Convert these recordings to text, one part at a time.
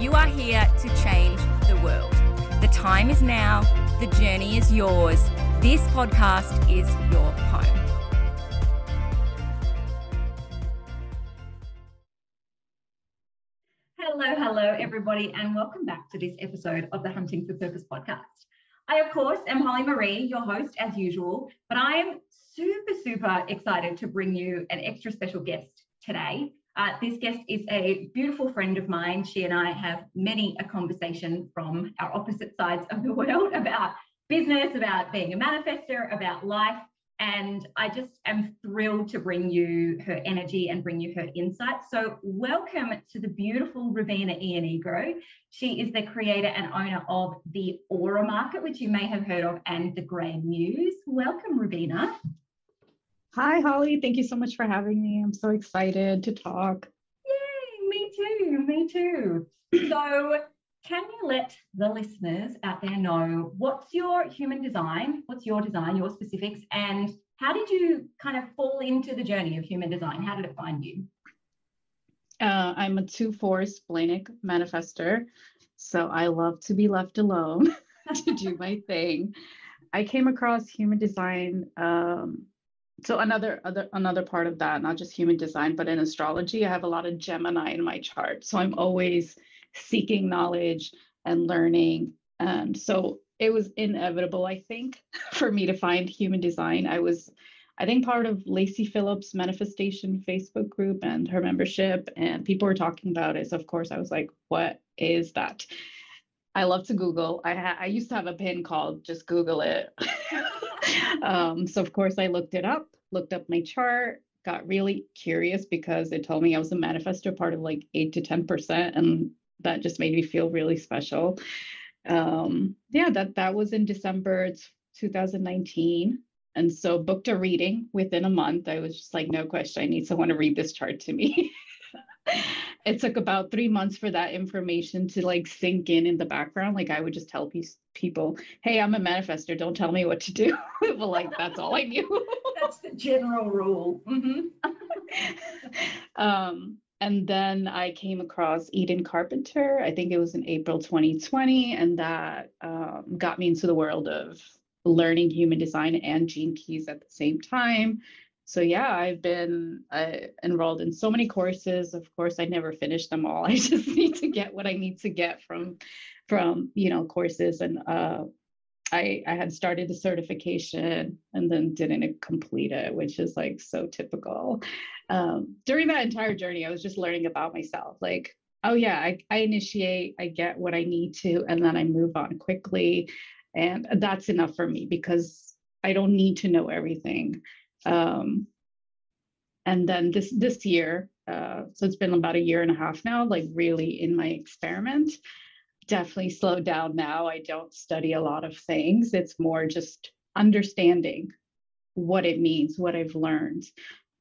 You are here to change the world. The time is now, the journey is yours. This podcast is your home. Hello, hello, everybody, and welcome back to this episode of the Hunting for Purpose podcast. I, of course, am Holly Marie, your host as usual, but I am super, super excited to bring you an extra special guest today. Uh, this guest is a beautiful friend of mine. She and I have many a conversation from our opposite sides of the world about business, about being a manifester, about life. And I just am thrilled to bring you her energy and bring you her insights. So, welcome to the beautiful Ravina Ianigro. She is the creator and owner of the Aura Market, which you may have heard of, and the Grey Muse. Welcome, Ravina. Hi, Holly. Thank you so much for having me. I'm so excited to talk. Yay, me too. Me too. so, can you let the listeners out there know what's your human design? What's your design, your specifics, and how did you kind of fall into the journey of human design? How did it find you? Uh, I'm a 2 4 splenic manifester. So I love to be left alone to do my thing. I came across human design um, so another other another part of that not just human design but in astrology i have a lot of gemini in my chart. So i'm always seeking knowledge and learning. And so it was inevitable i think for me to find human design. I was i think part of lacy phillips manifestation facebook group and her membership and people were talking about it. So of course i was like what is that? I love to google. I ha- i used to have a pin called just google it um, so of course I looked it up, looked up my chart, got really curious because it told me I was a manifestor part of like eight to 10%. And that just made me feel really special. Um, yeah, that that was in December 2019. And so booked a reading within a month. I was just like, no question, I need someone to read this chart to me. it took about three months for that information to like sink in in the background. Like I would just tell pe- people, "Hey, I'm a manifester. Don't tell me what to do." but like that's all I knew. that's the general rule. Mm-hmm. um, and then I came across Eden Carpenter. I think it was in April 2020, and that um, got me into the world of learning human design and gene keys at the same time so yeah i've been uh, enrolled in so many courses of course i never finished them all i just need to get what i need to get from from you know courses and uh, I, I had started the certification and then didn't complete it, which is like so typical. Um, during that entire journey, I was just learning about myself. Like, oh yeah, I, I initiate, I get what I need to, and then I move on quickly. And that's enough for me because I don't need to know everything. Um, and then this this year, uh, so it's been about a year and a half now, like really in my experiment. Definitely slowed down now. I don't study a lot of things. It's more just understanding what it means, what I've learned,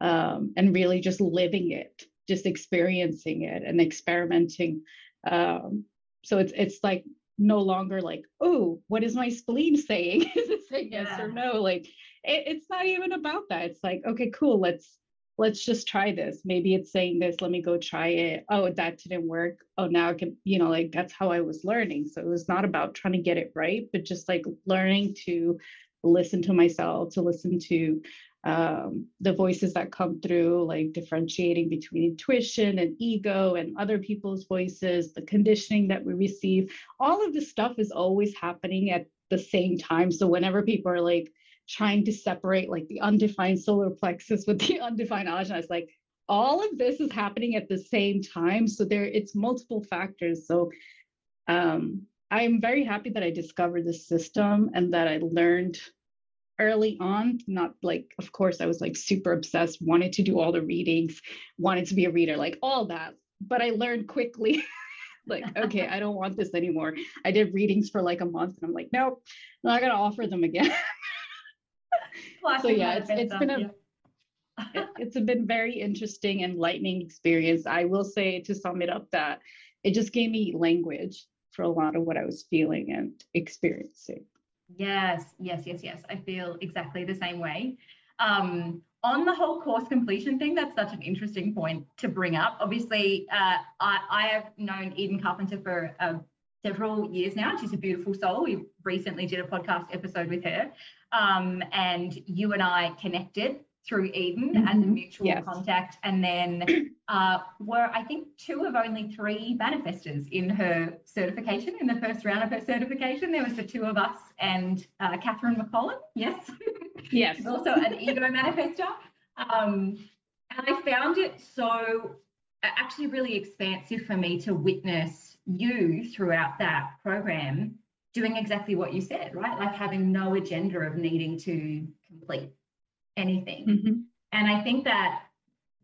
um, and really just living it, just experiencing it and experimenting. Um, so it's it's like no longer like, oh, what is my spleen saying? is it saying yeah. yes or no? Like it, it's not even about that. It's like, okay, cool, let's let's just try this. Maybe it's saying this, let me go try it. Oh, that didn't work. Oh, now I can, you know, like that's how I was learning. So it was not about trying to get it right, but just like learning to listen to myself, to listen to um, the voices that come through, like differentiating between intuition and ego and other people's voices, the conditioning that we receive. All of this stuff is always happening at the same time. So whenever people are like, trying to separate like the undefined solar plexus with the undefined ajna. it's like, all of this is happening at the same time. So there it's multiple factors. So um, I'm very happy that I discovered this system and that I learned early on not like of course i was like super obsessed wanted to do all the readings wanted to be a reader like all that. But i learned quickly like okay i don't want this anymore. I did readings for like a month and i'm like nope i'm not going to offer them again. So yeah it's, it's been a it, it's been very interesting and enlightening experience. I will say to sum it up that it just gave me language for a lot of what i was feeling and experiencing Yes, yes, yes, yes. I feel exactly the same way. Um, on the whole course completion thing, that's such an interesting point to bring up. Obviously, uh, I, I, have known Eden Carpenter for uh, several years now. She's a beautiful soul. We recently did a podcast episode with her, um, and you and I connected through Eden mm-hmm. as a mm-hmm. mutual yes. contact. And then uh, were, I think, two of only three manifestors in her certification, in the first round of her certification. There was the two of us and uh, Catherine McCollum. Yes. Yes. also an ego manifestor. Um, and I found it so actually really expansive for me to witness you throughout that program doing exactly what you said, right? Like having no agenda of needing to complete anything. Mm-hmm. And I think that,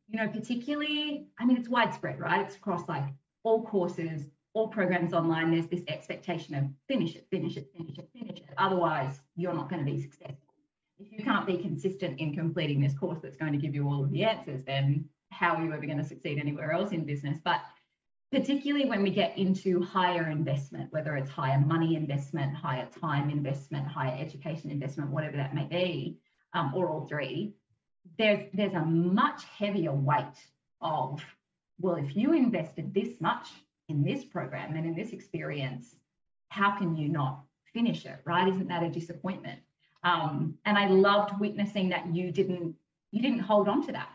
you know, particularly, I mean, it's widespread, right? It's across like all courses, all programs online. There's this expectation of finish it, finish it, finish it, finish it. Otherwise, you're not going to be successful. If you can't be consistent in completing this course that's going to give you all of the answers, then how are you ever going to succeed anywhere else in business? But particularly when we get into higher investment, whether it's higher money investment, higher time investment, higher education investment, whatever that may be, um, or all three, there's there's a much heavier weight of well, if you invested this much in this program and in this experience, how can you not finish it? Right? Isn't that a disappointment? Um, and I loved witnessing that you didn't you didn't hold on to that.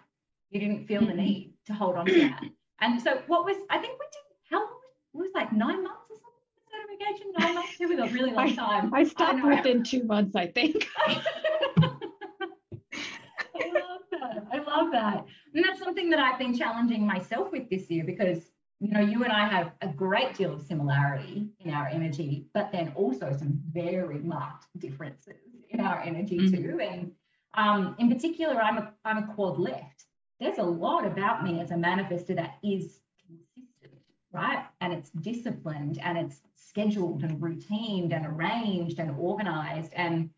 You didn't feel the mm-hmm. need to hold on to that. And so what was I think we did how long was, was like nine months or something certification? Nine months? It was a really long time. I, I stopped I within two months, I think. love that. And that's something that I've been challenging myself with this year because, you know, you and I have a great deal of similarity in our energy, but then also some very marked differences in our energy mm-hmm. too. And um, in particular, I'm a, I'm a quad left. There's a lot about me as a manifester that is consistent, right? And it's disciplined and it's scheduled and routined and arranged and organized. And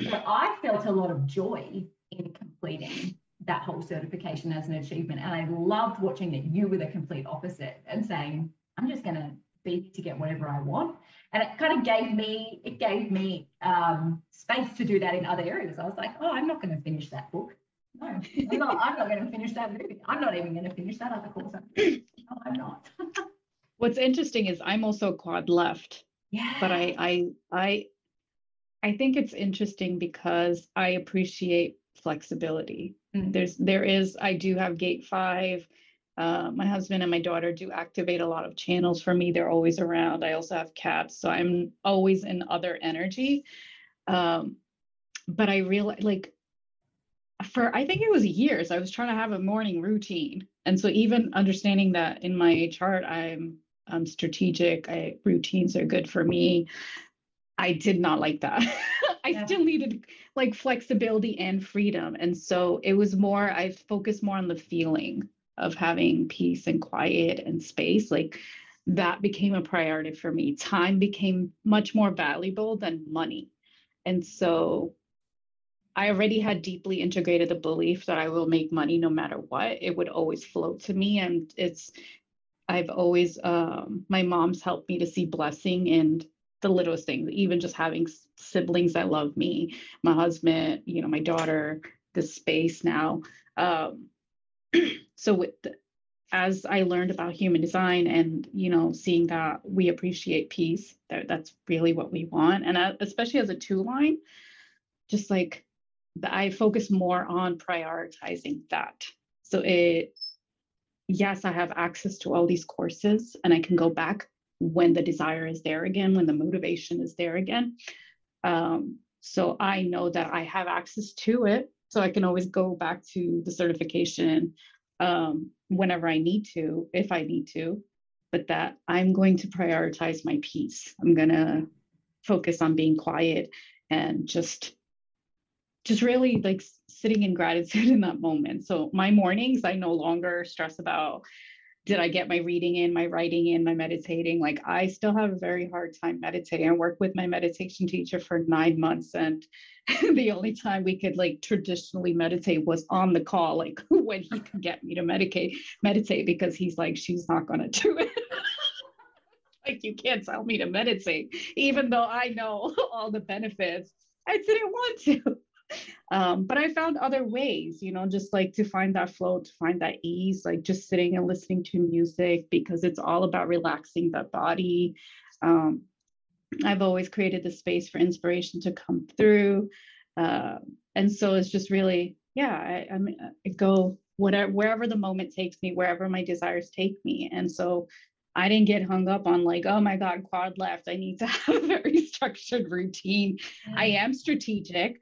so I felt a lot of joy in completing that whole certification as an achievement. And I loved watching that you were the complete opposite and saying, I'm just going to be to get whatever I want. And it kind of gave me, it gave me um, space to do that in other areas. I was like, oh, I'm not going to finish that book. No, I'm not, I'm not going to finish that movie. I'm not even going to finish that other course. No, I'm not. What's interesting is I'm also quad left. Yeah. But I I I I think it's interesting because I appreciate flexibility. Mm-hmm. There's there is I do have gate five. Uh, my husband and my daughter do activate a lot of channels for me. They're always around. I also have cats, so I'm always in other energy. Um, but I realized like for I think it was years I was trying to have a morning routine, and so even understanding that in my chart I'm I'm strategic. I routines are good for me. I did not like that. I yeah. still needed like flexibility and freedom. And so it was more, I focused more on the feeling of having peace and quiet and space. Like that became a priority for me. Time became much more valuable than money. And so I already had deeply integrated the belief that I will make money no matter what. It would always flow to me. And it's, I've always, um, my mom's helped me to see blessing and the littlest things, even just having siblings that love me, my husband, you know, my daughter, the space now. Um, so with the, as I learned about human design and you know seeing that we appreciate peace, that that's really what we want, and uh, especially as a two line, just like the, I focus more on prioritizing that. So it, yes, I have access to all these courses, and I can go back when the desire is there again, when the motivation is there again. Um, So I know that I have access to it. So I can always go back to the certification um, whenever I need to, if I need to. But that I'm going to prioritize my peace. I'm going to focus on being quiet and just just really like sitting in gratitude in that moment. So my mornings, I no longer stress about did I get my reading in, my writing in, my meditating? Like I still have a very hard time meditating. I worked with my meditation teacher for nine months, and the only time we could like traditionally meditate was on the call, like when he could get me to medicate, meditate, because he's like, she's not gonna do it. like you can't tell me to meditate, even though I know all the benefits. I didn't want to um, but I found other ways, you know, just like to find that flow, to find that ease, like just sitting and listening to music because it's all about relaxing the body. Um, I've always created the space for inspiration to come through. Uh, and so it's just really, yeah, I, I, mean, I go whatever, wherever the moment takes me, wherever my desires take me. And so I didn't get hung up on like, oh my God, quad left. I need to have a very structured routine. I am strategic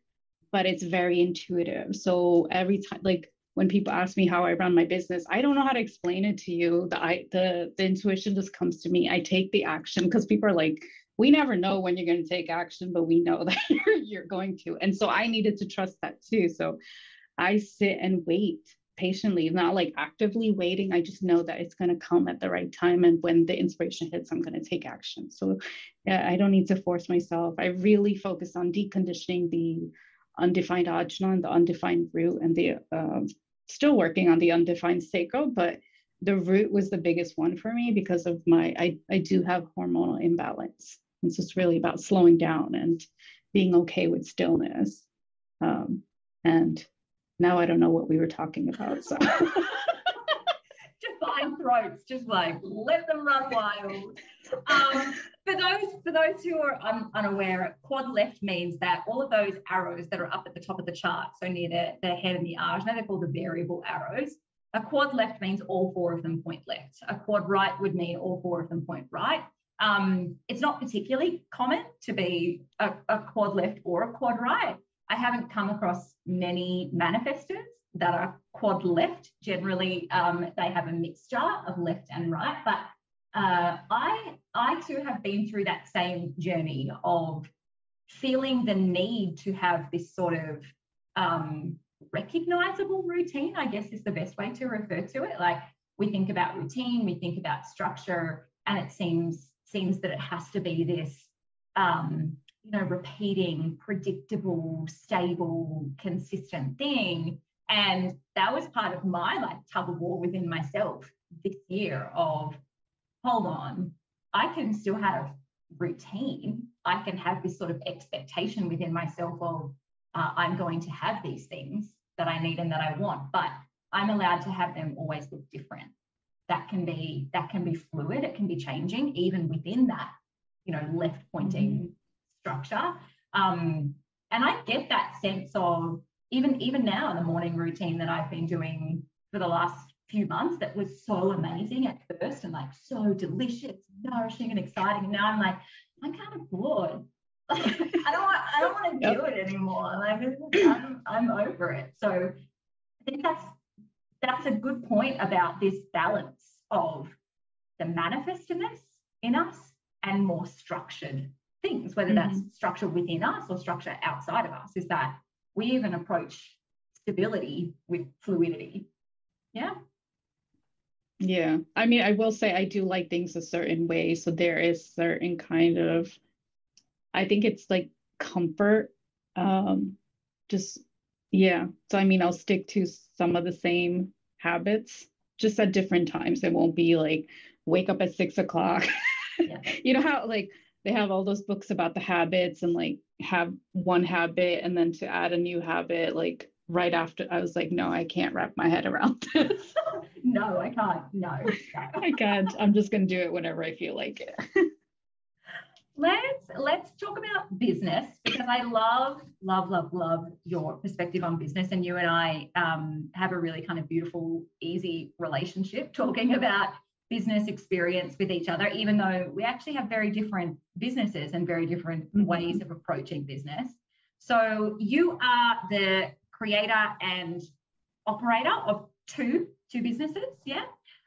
but it's very intuitive. So every time, like when people ask me how I run my business, I don't know how to explain it to you. The I the the intuition just comes to me. I take the action because people are like, we never know when you're going to take action, but we know that you're, going to. And so I needed to trust that too. So I sit and wait patiently, not like actively waiting. I just know that it's going to come at the right time. And when the inspiration hits, I'm going to take action. So yeah, I don't need to force myself. I really focus on deconditioning the undefined ajna and the undefined root and the um, still working on the undefined sacral, but the root was the biggest one for me because of my I, I do have hormonal imbalance. and so It's really about slowing down and being okay with stillness. Um, and now I don't know what we were talking about. So just like let them run wild. Um, for those for those who are un, unaware, quad left means that all of those arrows that are up at the top of the chart, so near the, the head and the ajna, they're called the variable arrows. A quad left means all four of them point left. A quad right would mean all four of them point right. Um, it's not particularly common to be a, a quad left or a quad right. I haven't come across many manifestors that are quad left. Generally, um, they have a mixture of left and right, but uh, I I too have been through that same journey of feeling the need to have this sort of um, recognizable routine. I guess is the best way to refer to it. Like we think about routine, we think about structure, and it seems seems that it has to be this um, you know repeating, predictable, stable, consistent thing. And that was part of my like tug of war within myself this year of hold on, I can still have routine. I can have this sort of expectation within myself of uh, I'm going to have these things that I need and that I want, but I'm allowed to have them always look different. That can be that can be fluid. It can be changing even within that, you know, left pointing mm-hmm. structure. Um, and I get that sense of even even now in the morning routine that I've been doing for the last few months that was so amazing at first and like so delicious, nourishing and exciting. And now I'm like, I'm kind of bored. I don't want I don't want to yep. do it anymore. Like I'm, I'm over it. So I think that's that's a good point about this balance of the manifestiveness in us and more structured things, whether mm-hmm. that's structure within us or structure outside of us, is that we even approach stability with fluidity. Yeah. Yeah. I mean, I will say I do like things a certain way. So there is certain kind of, I think it's like comfort. Um, just, yeah. So I mean, I'll stick to some of the same habits just at different times. It won't be like wake up at six o'clock. Yeah. you know how like they have all those books about the habits and like have one habit and then to add a new habit, like right after I was like, no, I can't wrap my head around this. no, I can't. No. I can't. I'm just gonna do it whenever I feel like it. let's let's talk about business because I love, love, love, love your perspective on business. And you and I um, have a really kind of beautiful, easy relationship talking about business experience with each other, even though we actually have very different businesses and very different mm-hmm. ways of approaching business. So you are the creator and operator of two two businesses, yeah.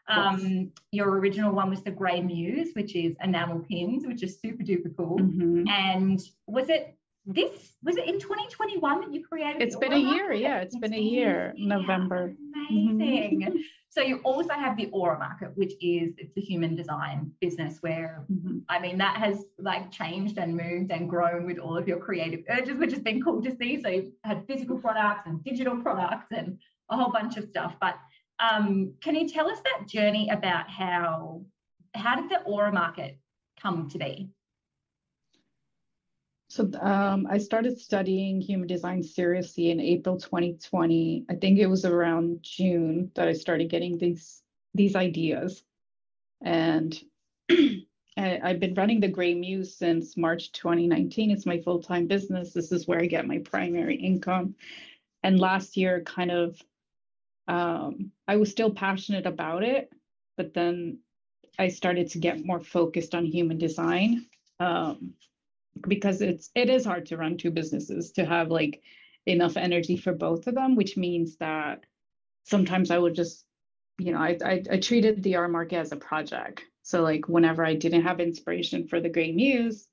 Um. Your original one was the Grey Muse, which is enamel pins, which is super duper cool. Mm-hmm. And was it this was it in 2021 that you created it's been a year yeah it's, it's been a year november. amazing. Mm-hmm. so you also have the aura market which is it's a human design business where mm-hmm. i mean that has like changed and moved and grown with all of your creative urges which has been cool to see. So you've had physical products and digital products and a whole bunch of stuff. But um, can you tell us that journey about how how did the aura market come to be so um, I started studying human design seriously in April 2020. I think it was around June that I started getting these these ideas, and I, have been running the Grey Muse since March 2019. It's my full time business. This is where I get my primary income. And last year, kind of, um, I was still passionate about it, but then I started to get more focused on human design. Um, because it's it is hard to run two businesses to have like enough energy for both of them which means that sometimes i would just you know i i, I treated the aura market as a project. So like whenever i didn't have inspiration for the Grey Muse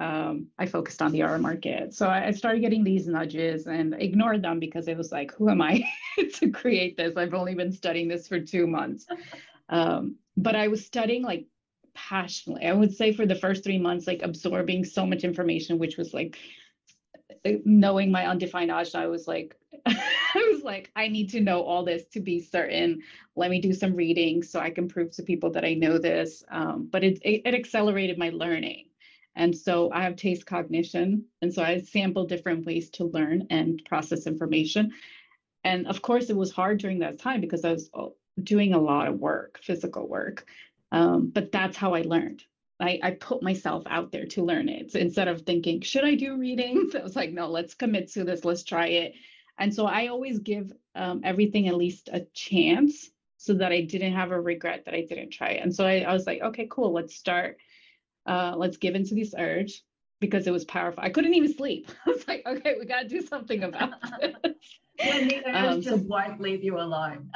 um, i focused on the aura market. So I, I started getting these nudges and ignored them because it was like who am i to create this? I've only been studying this for two months. Um, but i was studying like passionately. I would say for the first three months, like absorbing so much information, which was like knowing my undefined ajna, I was like, I was like, I need to know all this to be certain. Let me do some reading so I can prove to people that I know this. Um, but it, it, it accelerated my learning. And so I have taste cognition. And so I sample different ways to learn and process information. And of course, it was hard during that time because I was oh, doing a lot of work, physical work. Um, but that's how I learned. I, I put myself out there to learn it so instead of thinking, should I do readings? I was like, no, let's commit to this, let's try it. And so I always give um, everything at least a chance so that I didn't have a regret that I didn't try it. And so I, I was like, okay, cool, let's start. Uh, let's give into this urge because it was powerful. I couldn't even sleep. I was like, okay, we got to do something about this. when the urge um, just so, won't leave you alone.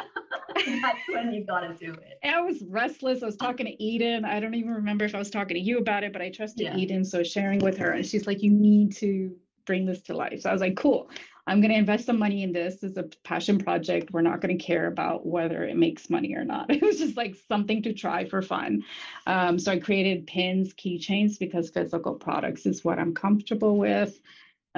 That's when you got to do it. I was restless. I was talking to Eden. I don't even remember if I was talking to you about it, but I trusted yeah. Eden. So sharing with her, and she's like, you need to bring this to life. So I was like, cool. I'm going to invest some money in this It's a passion project. We're not going to care about whether it makes money or not. It was just like something to try for fun. Um, so I created pins, keychains, because physical products is what I'm comfortable with.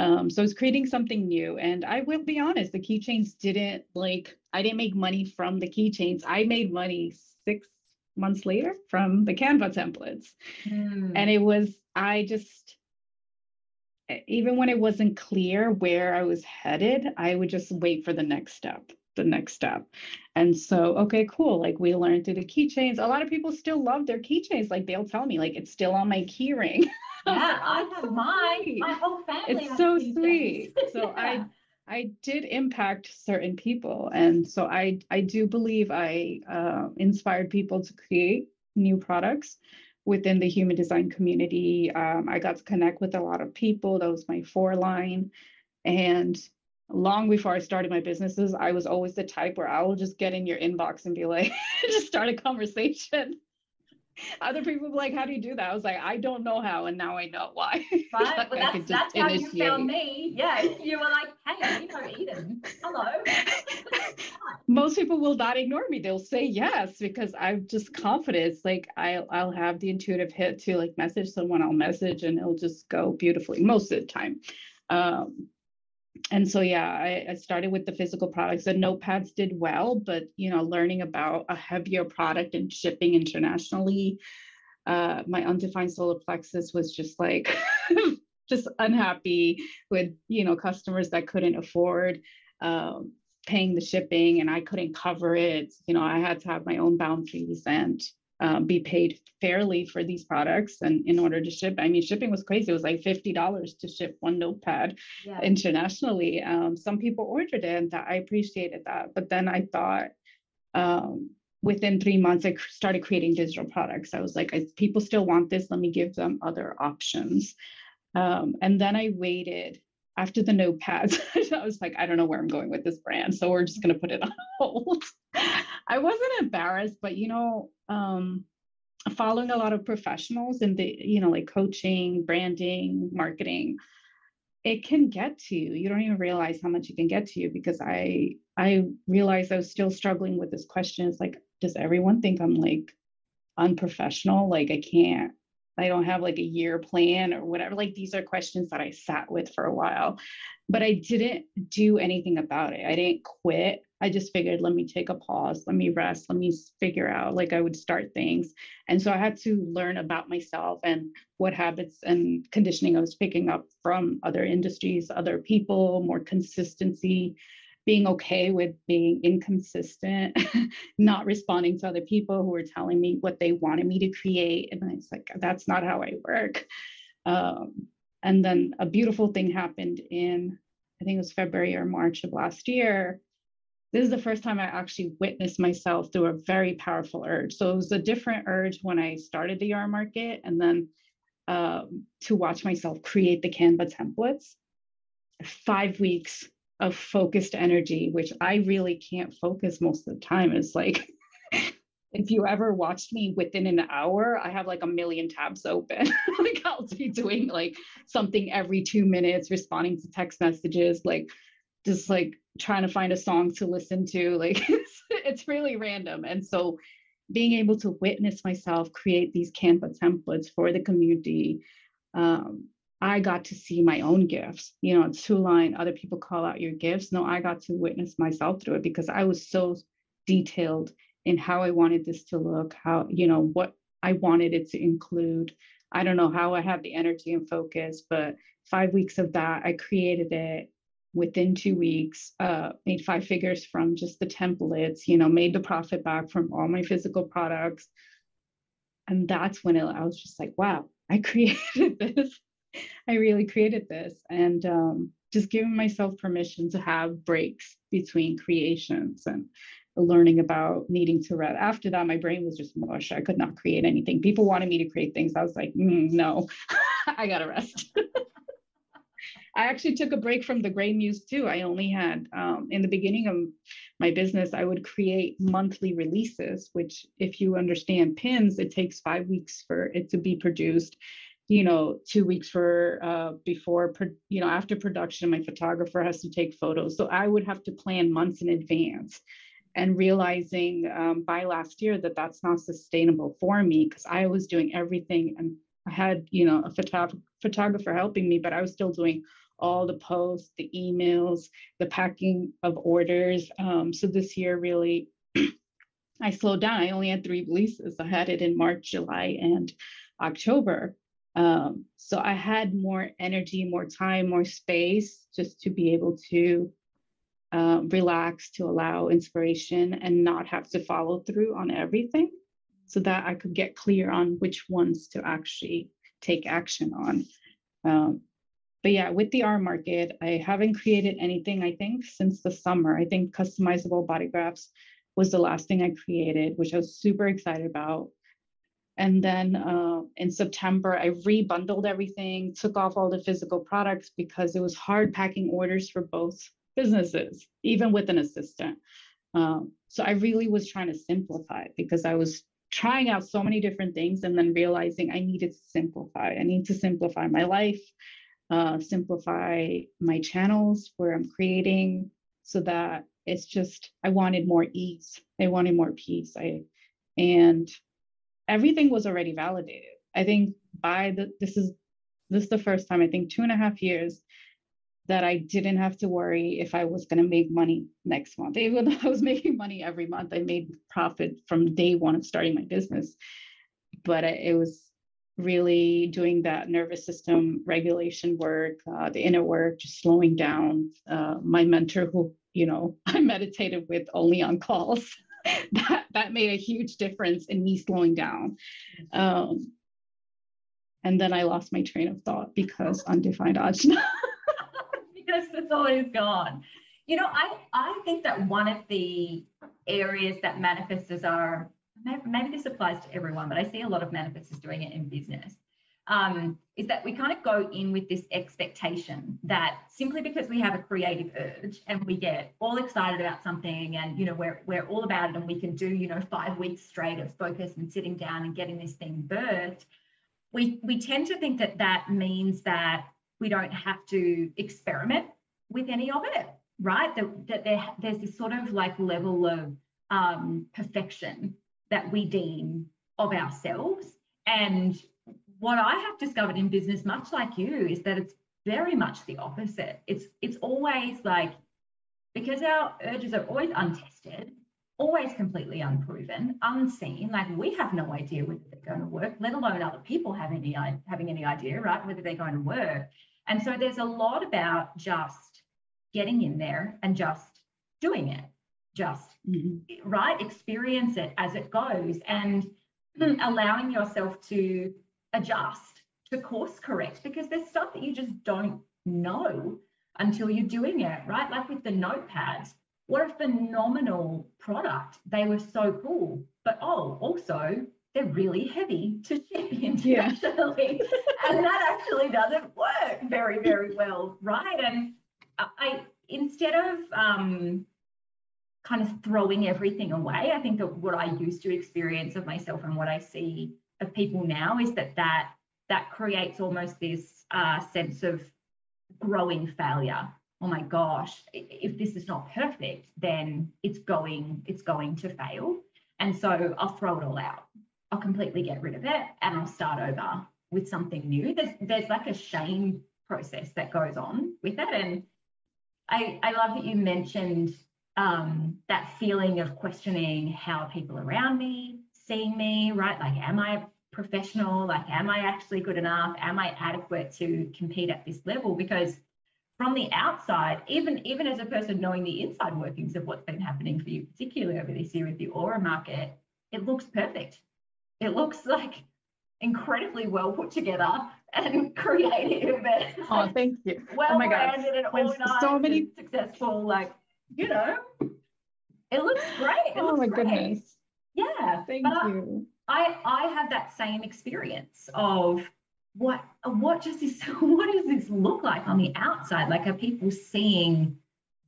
Um, so I was creating something new. And I will be honest, the keychains didn't like, I didn't make money from the keychains. I made money six months later from the Canva templates. Mm. And it was, I just, even when it wasn't clear where I was headed, I would just wait for the next step the next step. And so, okay, cool. Like we learned through the keychains. A lot of people still love their keychains. Like they'll tell me, like it's still on my keyring. Yeah, I have mine. My whole family. It's so sweet. So I I did impact certain people, and so I I do believe I uh, inspired people to create new products within the human design community. Um, I got to connect with a lot of people. That was my four line, and long before I started my businesses, I was always the type where I will just get in your inbox and be like, just start a conversation. Other people were like, How do you do that? I was like, I don't know how, and now I know why. Right. like well, that's, that's how you found me. Yeah. You were like, Hey, you know Eden. Hello. Most people will not ignore me. They'll say yes because I'm just confident. It's like I'll I'll have the intuitive hit to like message someone, I'll message and it'll just go beautifully most of the time. Um, and so yeah I, I, started with the physical products. The notepads did well but you know learning about a heavier product and shipping internationally uh, my undefined solar plexus was just like just unhappy with you know customers that couldn't afford um, paying the shipping and i couldn't cover it. You know i had to have my own boundaries and um, be paid fairly for these products and in order to ship. I mean shipping was crazy. It was like $50 to ship one notepad yeah. internationally. Um, some people ordered it and i appreciated that. But then i thought um, within three months i started creating digital products. I was like people still want this? Let me give them other options. Um, and then i waited after the notepads, I was like, I don't know where I'm going with this brand. So we're just going to put it on hold. I wasn't embarrassed, but you know, um, following a lot of professionals in the, you know, like coaching, branding, marketing, it can get to you. You don't even realize how much it can get to you because I I realized I was still struggling with this question. It's like, does everyone think I'm like unprofessional? Like I can't I don't have like a year plan or whatever. Like these are questions that I sat with for a while, but I didn't do anything about it. I didn't quit. I just figured, let me take a pause, let me rest, let me figure out. Like I would start things. And so I had to learn about myself and what habits and conditioning I was picking up from other industries, other people, more consistency being okay with being inconsistent, not responding to other people who were telling me what they wanted me to create. And it's like, that's not how I work. Um, and then a beautiful thing happened in, I think it was February or March of last year. This is the first time I actually witnessed myself through a very powerful urge. So it was a different urge when I started the aura market, and then um, to watch myself create the Canva templates. Five weeks of focused energy, which I really can't focus most of the time, is like if you ever watched me within an hour, I have like a million tabs open. like I'll be doing like something every two minutes, responding to text messages, like just like trying to find a song to listen to. Like it's, it's really random. And so being able to witness myself create these Canva templates for the community um, I got to see my own gifts. You know, it's two line, other people call out your gifts. No, I got to witness myself through it because I was so detailed in how I wanted this to look, how, you know, what I wanted it to include. I don't know how I had the energy and focus, but five weeks of that, I created it within two weeks, uh, made five figures from just the templates, you know, made the profit back from all my physical products. And that's when it, I was just like, wow, I created this I really created this and um, just giving myself permission to have breaks between creations and learning about needing to rest. After that, my brain was just mush. I could not create anything. People wanted me to create things. I was like, mm, no, I gotta rest. I actually took a break from the Grey Muse too. I only had, um, in the beginning of my business, I would create monthly releases, which, if you understand pins, it takes five weeks for it to be produced you know, two weeks for uh, before, you know, after production, my photographer has to take photos. So I would have to plan months in advance and realizing um, by last year that that's not sustainable for me because I was doing everything and I had, you know, a photog- photographer helping me, but I was still doing all the posts, the emails, the packing of orders. Um, so this year really, I slowed down. I only had three releases. I had it in March, July, and October. Um, so I had more energy, more time, more space just to be able to uh, relax, to allow inspiration and not have to follow through on everything so that I could get clear on which ones to actually take action on. Um, but yeah, with the aura market, I haven't created anything, I think, since the summer. I think customizable body graphs was the last thing I created, which I was super excited about. And then uh, in September, I rebundled everything, took off all the physical products because it was hard packing orders for both businesses, even with an assistant. Um, so I really was trying to simplify because I was trying out so many different things and then realizing I needed to simplify. I need to simplify my life, uh, simplify my channels where I'm creating so that it's just, I wanted more ease. I wanted more peace. I, and everything was already validated. I think by the this is this is the first time I think two and a half years that I didn't have to worry if I was going to make money next month. Even though I was making money every month, I made profit from day one of starting my business. But it was really doing that nervous system regulation work, uh, the inner work, just slowing down. Uh, my mentor, who you know I meditated with only on calls. that that made a huge difference in me slowing down. Um, and then I lost my train of thought because undefined ajna. because it's always gone. You know, I I think that one of the areas that manifestors are maybe this applies to everyone, but I see a lot of manifestors doing it in business. Um, is that we kind of go in with this expectation that simply because we have a creative urge and we get all excited about something and you know we're we're all about it and we can do you know five weeks straight of focus and sitting down and getting this thing birthed, we we tend to think that that means that we don't have to experiment with any of it, right? That that there, there's this sort of like level of um, perfection that we deem of ourselves and what I have discovered in business, much like you, is that it's very much the opposite. It's it's always like because our urges are always untested, always completely unproven, unseen. Like we have no idea whether they're going to work, let alone other people have any having any idea, right? Whether they're going to work. And so there's a lot about just getting in there and just doing it, just mm-hmm. right, experience it as it goes, and allowing yourself to adjust, to course correct, because there's stuff that you just don't know until you're doing it, right? Like with the notepads, what a phenomenal product. They were so cool. But oh, also, they're really heavy to ship internationally. Yeah. and that actually doesn't work very, very well, right? And I instead of um, kind of throwing everything away, I think that what I used to experience of myself and what I see of people now is that that that creates almost this uh, sense of growing failure. Oh my gosh if this is not perfect then it's going it's going to fail. And so i'll throw it all out. I'll completely get rid of it and i'll start over with something new. There's there's like a shame process that goes on with it. And i i love that you mentioned um, that feeling of questioning how people around me seeing me, right? Like, am I professional? Like, am I actually good enough? Am I adequate to compete at this level? Because from the outside, even even as a person knowing the inside workings of what's been happening for you, particularly over this year with the aura market, it looks perfect. It looks like incredibly well put together and creative and oh thank you well oh my branded God. and organized so many successful like you know it looks great it oh looks my great. goodness yeah. Thank but you. I, I have that same experience of what what does this what does this look like on the outside? Like are people seeing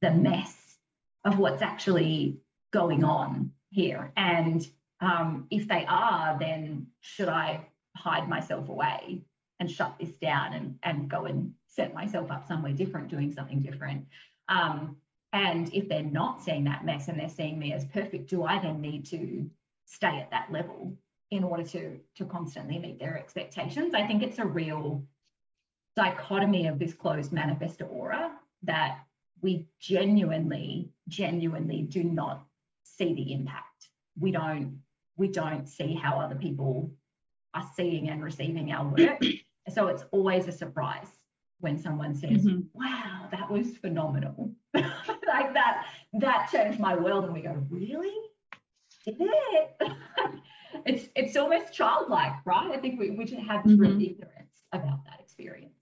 the mess of what's actually going on here? And um, if they are, then should I hide myself away and shut this down and, and go and set myself up somewhere different, doing something different? Um, and if they're not seeing that mess and they're seeing me as perfect, do I then need to stay at that level in order to, to constantly meet their expectations? I think it's a real dichotomy of this closed manifestor aura that we genuinely, genuinely do not see the impact. We don't, we don't see how other people are seeing and receiving our work. so it's always a surprise when someone says, mm-hmm. wow, that was phenomenal. like that, that changed my world. And we go, really? Did it? it's it's almost childlike, right? I think we, we should have mm-hmm. ignorance about that experience.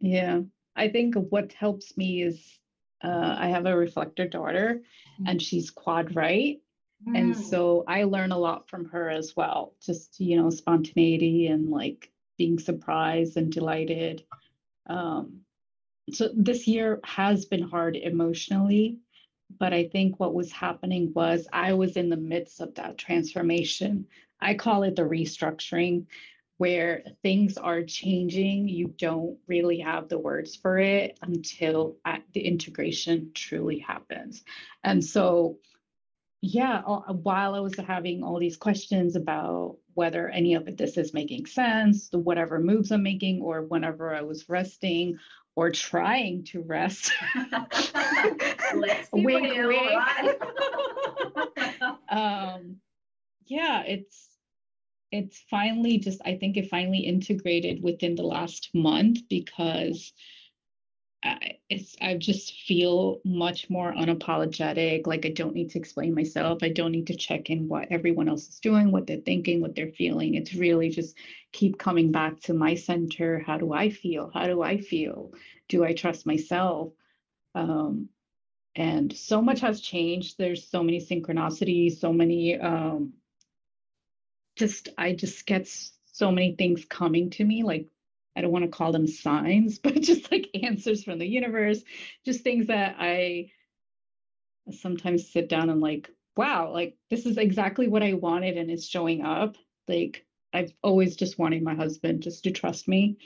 Yeah. I think what helps me is uh, I have a reflector daughter mm-hmm. and she's quad right. Mm. And so I learn a lot from her as well, just, you know, spontaneity and like being surprised and delighted. Um, so this year has been hard emotionally, but I think what was happening was I was in the midst of that transformation. I call it the restructuring, where things are changing. You don't really have the words for it until uh, the integration truly happens. And so, yeah, while I was having all these questions about whether any of this is making sense, the whatever moves I'm making, or whenever I was resting or trying to rest. Let's wink, wink. Um, yeah, it's it's finally just I think it finally integrated within the last month because I, it's I just feel much more unapologetic. Like I don't need to explain myself. I don't need to check in what everyone else is doing, what they're thinking, what they're feeling. It's really just keep coming back to my center. How do I feel? How do I feel? Do I trust myself? Um, and so much has changed. There's so many synchronicities, so many. Um, just I just get so many things coming to me, like I don't want to call them signs, but just like answers from the universe, just things that I sometimes sit down and like, wow, like this is exactly what I wanted and it's showing up. Like I've always just wanted my husband just to trust me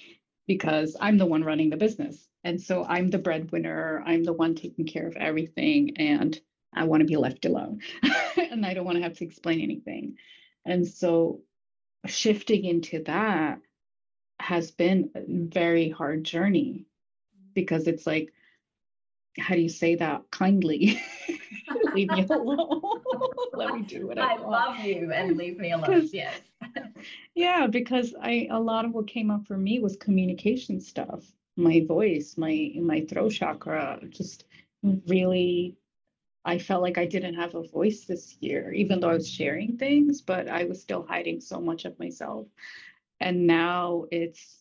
because I'm the one running the business. And so I'm the breadwinner, I'm the one taking care of everything, and I want to be left alone. and I don't want to have to explain anything. And so shifting into that has been a very hard journey because it's like, how do you say that kindly? leave me alone. Let me do what I, I love you and leave me alone. Yes. yeah, because I a lot of what came up for me was communication stuff. My voice, my my throat chakra, just really I felt like I didn't have a voice this year, even though I was sharing things, but I was still hiding so much of myself. And now it's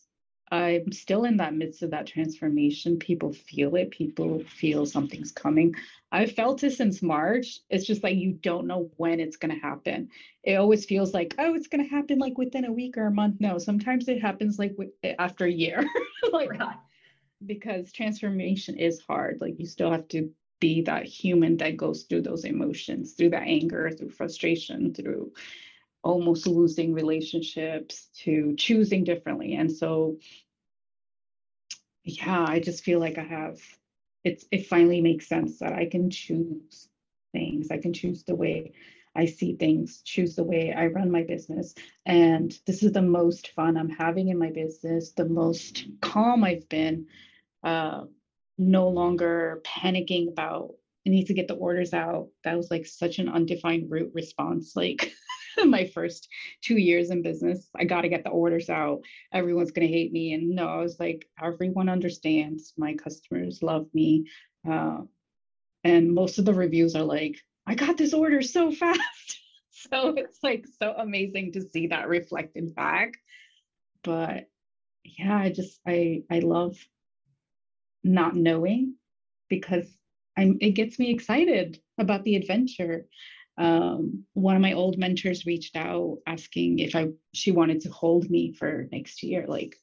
I'm still in that midst of that transformation. People feel it, people feel something's coming. I've felt it since March. It's just like you don't know when it's going to happen. It always feels like, oh, it's going to happen like within a week or a month. No, sometimes it happens like eh, after a year. like, right. because transformation is hard. Like, you still have to be that human that goes through those emotions, through that anger, through frustration, through almost losing relationships to choosing differently. And so, yeah, I just feel like I have it's it finally makes sense that I can choose things. I can choose the way I see things, choose the way I run my business. And this is the most fun I'm having in my business, the most calm I've been, uh, no longer panicking about I need to get the orders out. That was like such an undefined root response. Like my first two years in business. I got to get the orders out. Everyone's going to hate me. And no, I was like, everyone understands. My customers love me. Uh, and most of the reviews are like, I got this order so fast. so it's like so amazing to see that reflected back. But yeah, I just, I, I love not knowing because I'm, it gets me excited about the adventure um, one of my old mentors reached out asking if I she wanted to hold me for next year, like,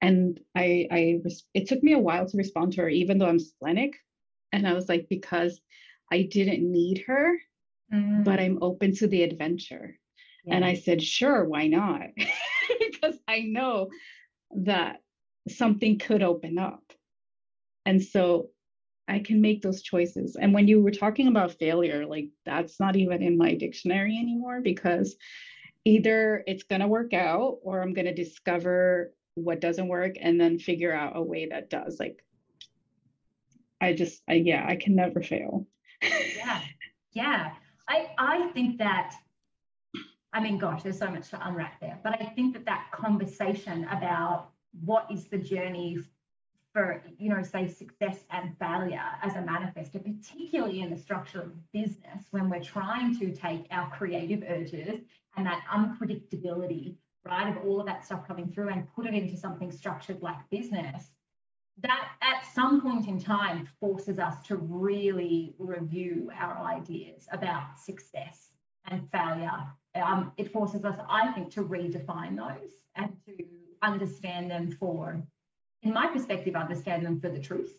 and I I it took me a while to respond to her, even though I'm splenic, and I was like because I didn't need her, mm. but I'm open to the adventure, yeah. and I said sure, why not? because I know that something could open up, and so I can make those choices. And when you were talking about failure, like that's not even in my dictionary anymore because either it's going to work out or I'm going to discover what doesn't work and then figure out a way that does. Like, I just, I, yeah, I can never fail. yeah. Yeah. I, I think that, I mean, gosh, there's so much to unwrap there, but I think that that conversation about what is the journey for, you know, say success and failure as a manifestor, particularly in the structure of business when we're trying to take our creative urges and that unpredictability, right, of all of that stuff coming through and put it into something structured like business, that at some point in time forces us to really review our ideas about success and failure. Um, it forces us, I think, to redefine those and to understand them for in my perspective, understand them for the truth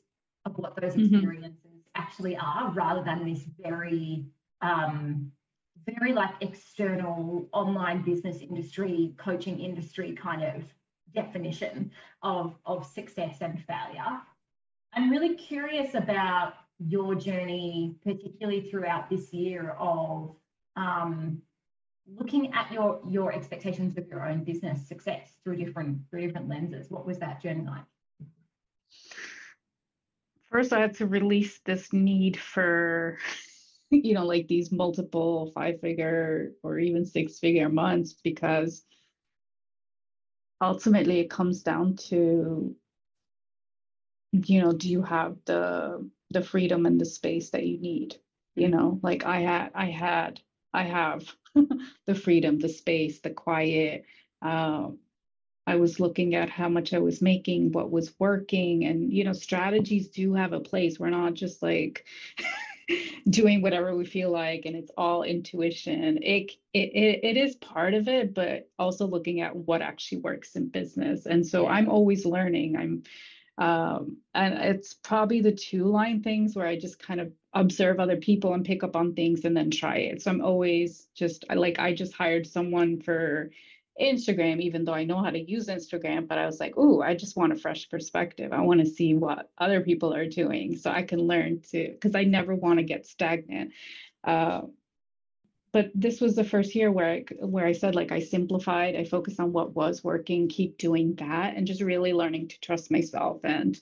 of what those mm-hmm. experiences mm-hmm. actually are, rather than this very, um, very like external online business industry, coaching industry kind of definition of, of success and failure. I'm really curious about your journey, particularly throughout this year of um, looking at your your expectations of your own business success through different through different lenses what was that journey like first i had to release this need for you know like these multiple five figure or even six figure months because ultimately it comes down to you know do you have the the freedom and the space that you need you mm-hmm. know like i had i had i have the freedom, the space, the quiet. Um, I was looking at how much I was making, what was working, and you know, strategies do have a place. We're not just like doing whatever we feel like and it's all intuition. It, it it is part of it but also looking at what actually works in business. And so i'm always learning. I'm um, and it's probably the two line things where i just kind of observe other people and pick up on things and then try it. So i'm always just like i just hired someone for Instagram, even though I know how to use Instagram, but I was like, oh, I just want a fresh perspective. I want to see what other people are doing so I can learn to, because I never want to get stagnant. Uh, but this was the first year where I, where I said like I simplified, I focused on what was working, keep doing that, and just really learning to trust myself and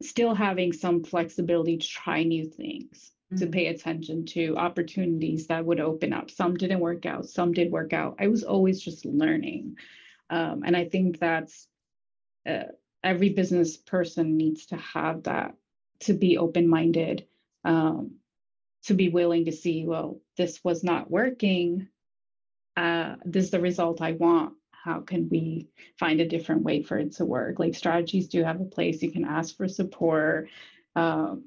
still having some flexibility to try new things to mm. pay attention to opportunities that would open up. Some didn't work out, some did work out. I was always just learning. Um, and I think that's uh, every business person needs to have that to be open minded, um, to be willing to see, well, this was not working. Uh, this is the result I want. How can we find a different way for it to work? Like strategies do have a place. You can ask for support. Um,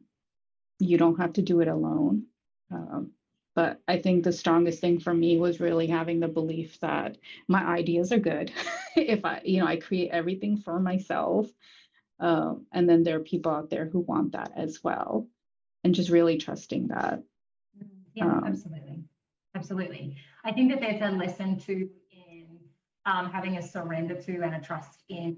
you don't have to do it alone. Um, but I think the strongest thing for me was really having the belief that my ideas are good. if I, you know, I create everything for myself. Um, and then there are people out there who want that as well. And just really trusting that. Yeah, um, absolutely. Absolutely. I think that there's a lesson to in um, having a surrender to and a trust in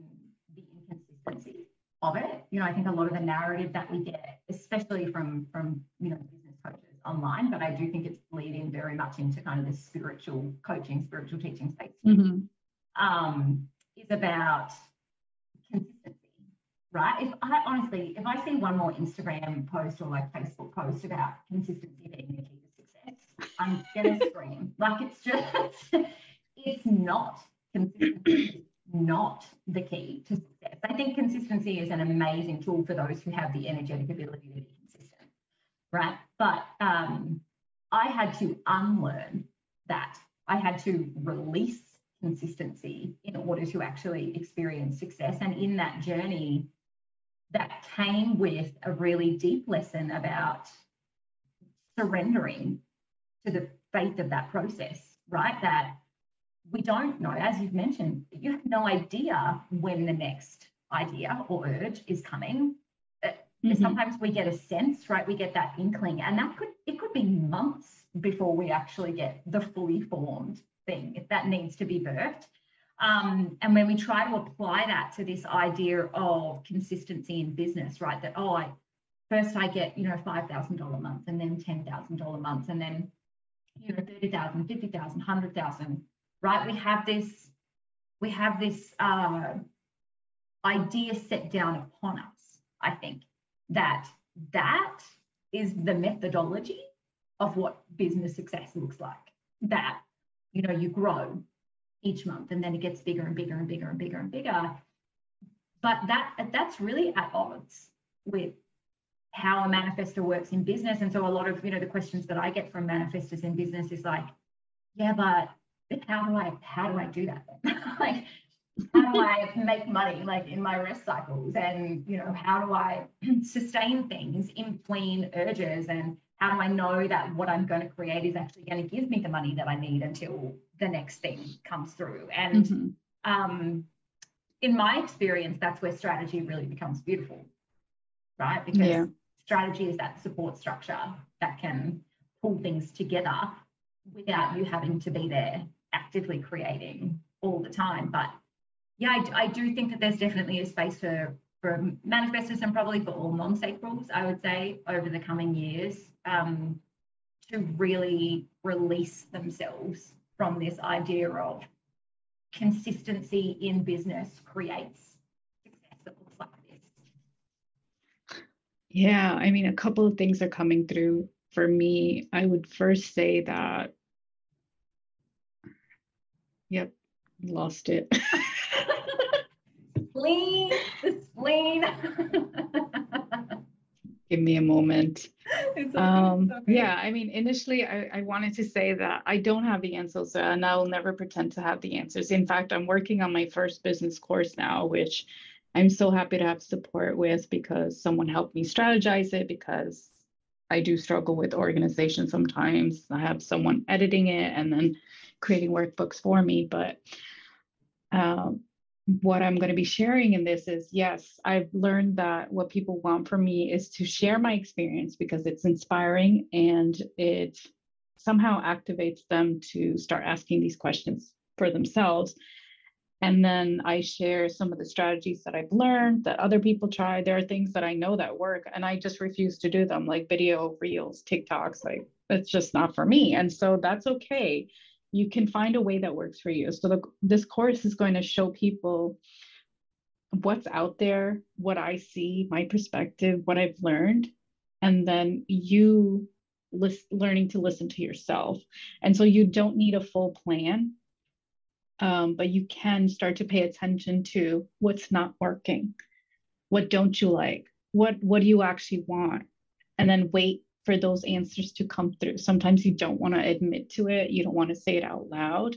the inconsistency of it. You know, I think a lot of the narrative that we get, especially from from you know business coaches online, but I do think it's leading very much into kind of this spiritual coaching, spiritual teaching space. Mm-hmm. Um, is about consistency, right? If I honestly, if I see one more Instagram post or like Facebook post about consistency being the key to success, I'm gonna scream. Like it's just, it's not consistency not the key to success. I think consistency is an amazing tool for those who have the energetic ability to be consistent, right? But um, I had to unlearn that. I had to release consistency in order to actually experience success. And in that journey, that came with a really deep lesson about surrendering to the faith of that process, right? That we don't know, as you've mentioned, you have no idea when the next idea or urge is coming. Mm-hmm. Sometimes we get a sense, right? We get that inkling, and that could it could be months before we actually get the fully formed thing if that needs to be birthed. Um, and when we try to apply that to this idea of consistency in business, right? That oh, I first I get you know five thousand dollar a month, and then ten thousand dollar months, and then you know thirty thousand, fifty thousand, hundred thousand right? We have this, we have this uh, idea set down upon us, I think, that that is the methodology of what business success looks like. That, you know, you grow each month and then it gets bigger and bigger and bigger and bigger and bigger. But that that's really at odds with how a manifestor works in business. And so a lot of, you know, the questions that I get from manifestors in business is like, yeah, but how do I how do I do that? like how do I make money like in my rest cycles and you know how do I sustain things in between urges and how do I know that what I'm going to create is actually going to give me the money that I need until the next thing comes through and mm-hmm. um, in my experience that's where strategy really becomes beautiful right because yeah. strategy is that support structure that can pull things together without you having to be there actively creating all the time. But yeah, I, I do think that there's definitely a space for for manifestors and probably for all non-sacrals, I would say, over the coming years, um, to really release themselves from this idea of consistency in business creates success that looks like this. Yeah, I mean, a couple of things are coming through for me. I would first say that Yep, lost it. spleen, the spleen. Give me a moment. Okay, um, okay. Yeah, I mean, initially, I, I wanted to say that I don't have the answers, and I will never pretend to have the answers. In fact, I'm working on my first business course now, which I'm so happy to have support with because someone helped me strategize it because I do struggle with organization sometimes. I have someone editing it and then creating workbooks for me. But um, what I'm going to be sharing in this is yes, I've learned that what people want from me is to share my experience because it's inspiring and it somehow activates them to start asking these questions for themselves. And then I share some of the strategies that I've learned that other people try. There are things that I know that work and I just refuse to do them, like video, reels, TikToks. Like it's just not for me. And so that's okay you can find a way that works for you. So the, this course is going to show people what's out there, what I see, my perspective, what I've learned, and then you list, learning to listen to yourself. And so you don't need a full plan, um, but you can start to pay attention to what's not working, what don't you like, what what do you actually want, and then wait for those answers to come through. Sometimes you don't want to admit to it, you don't want to say it out loud,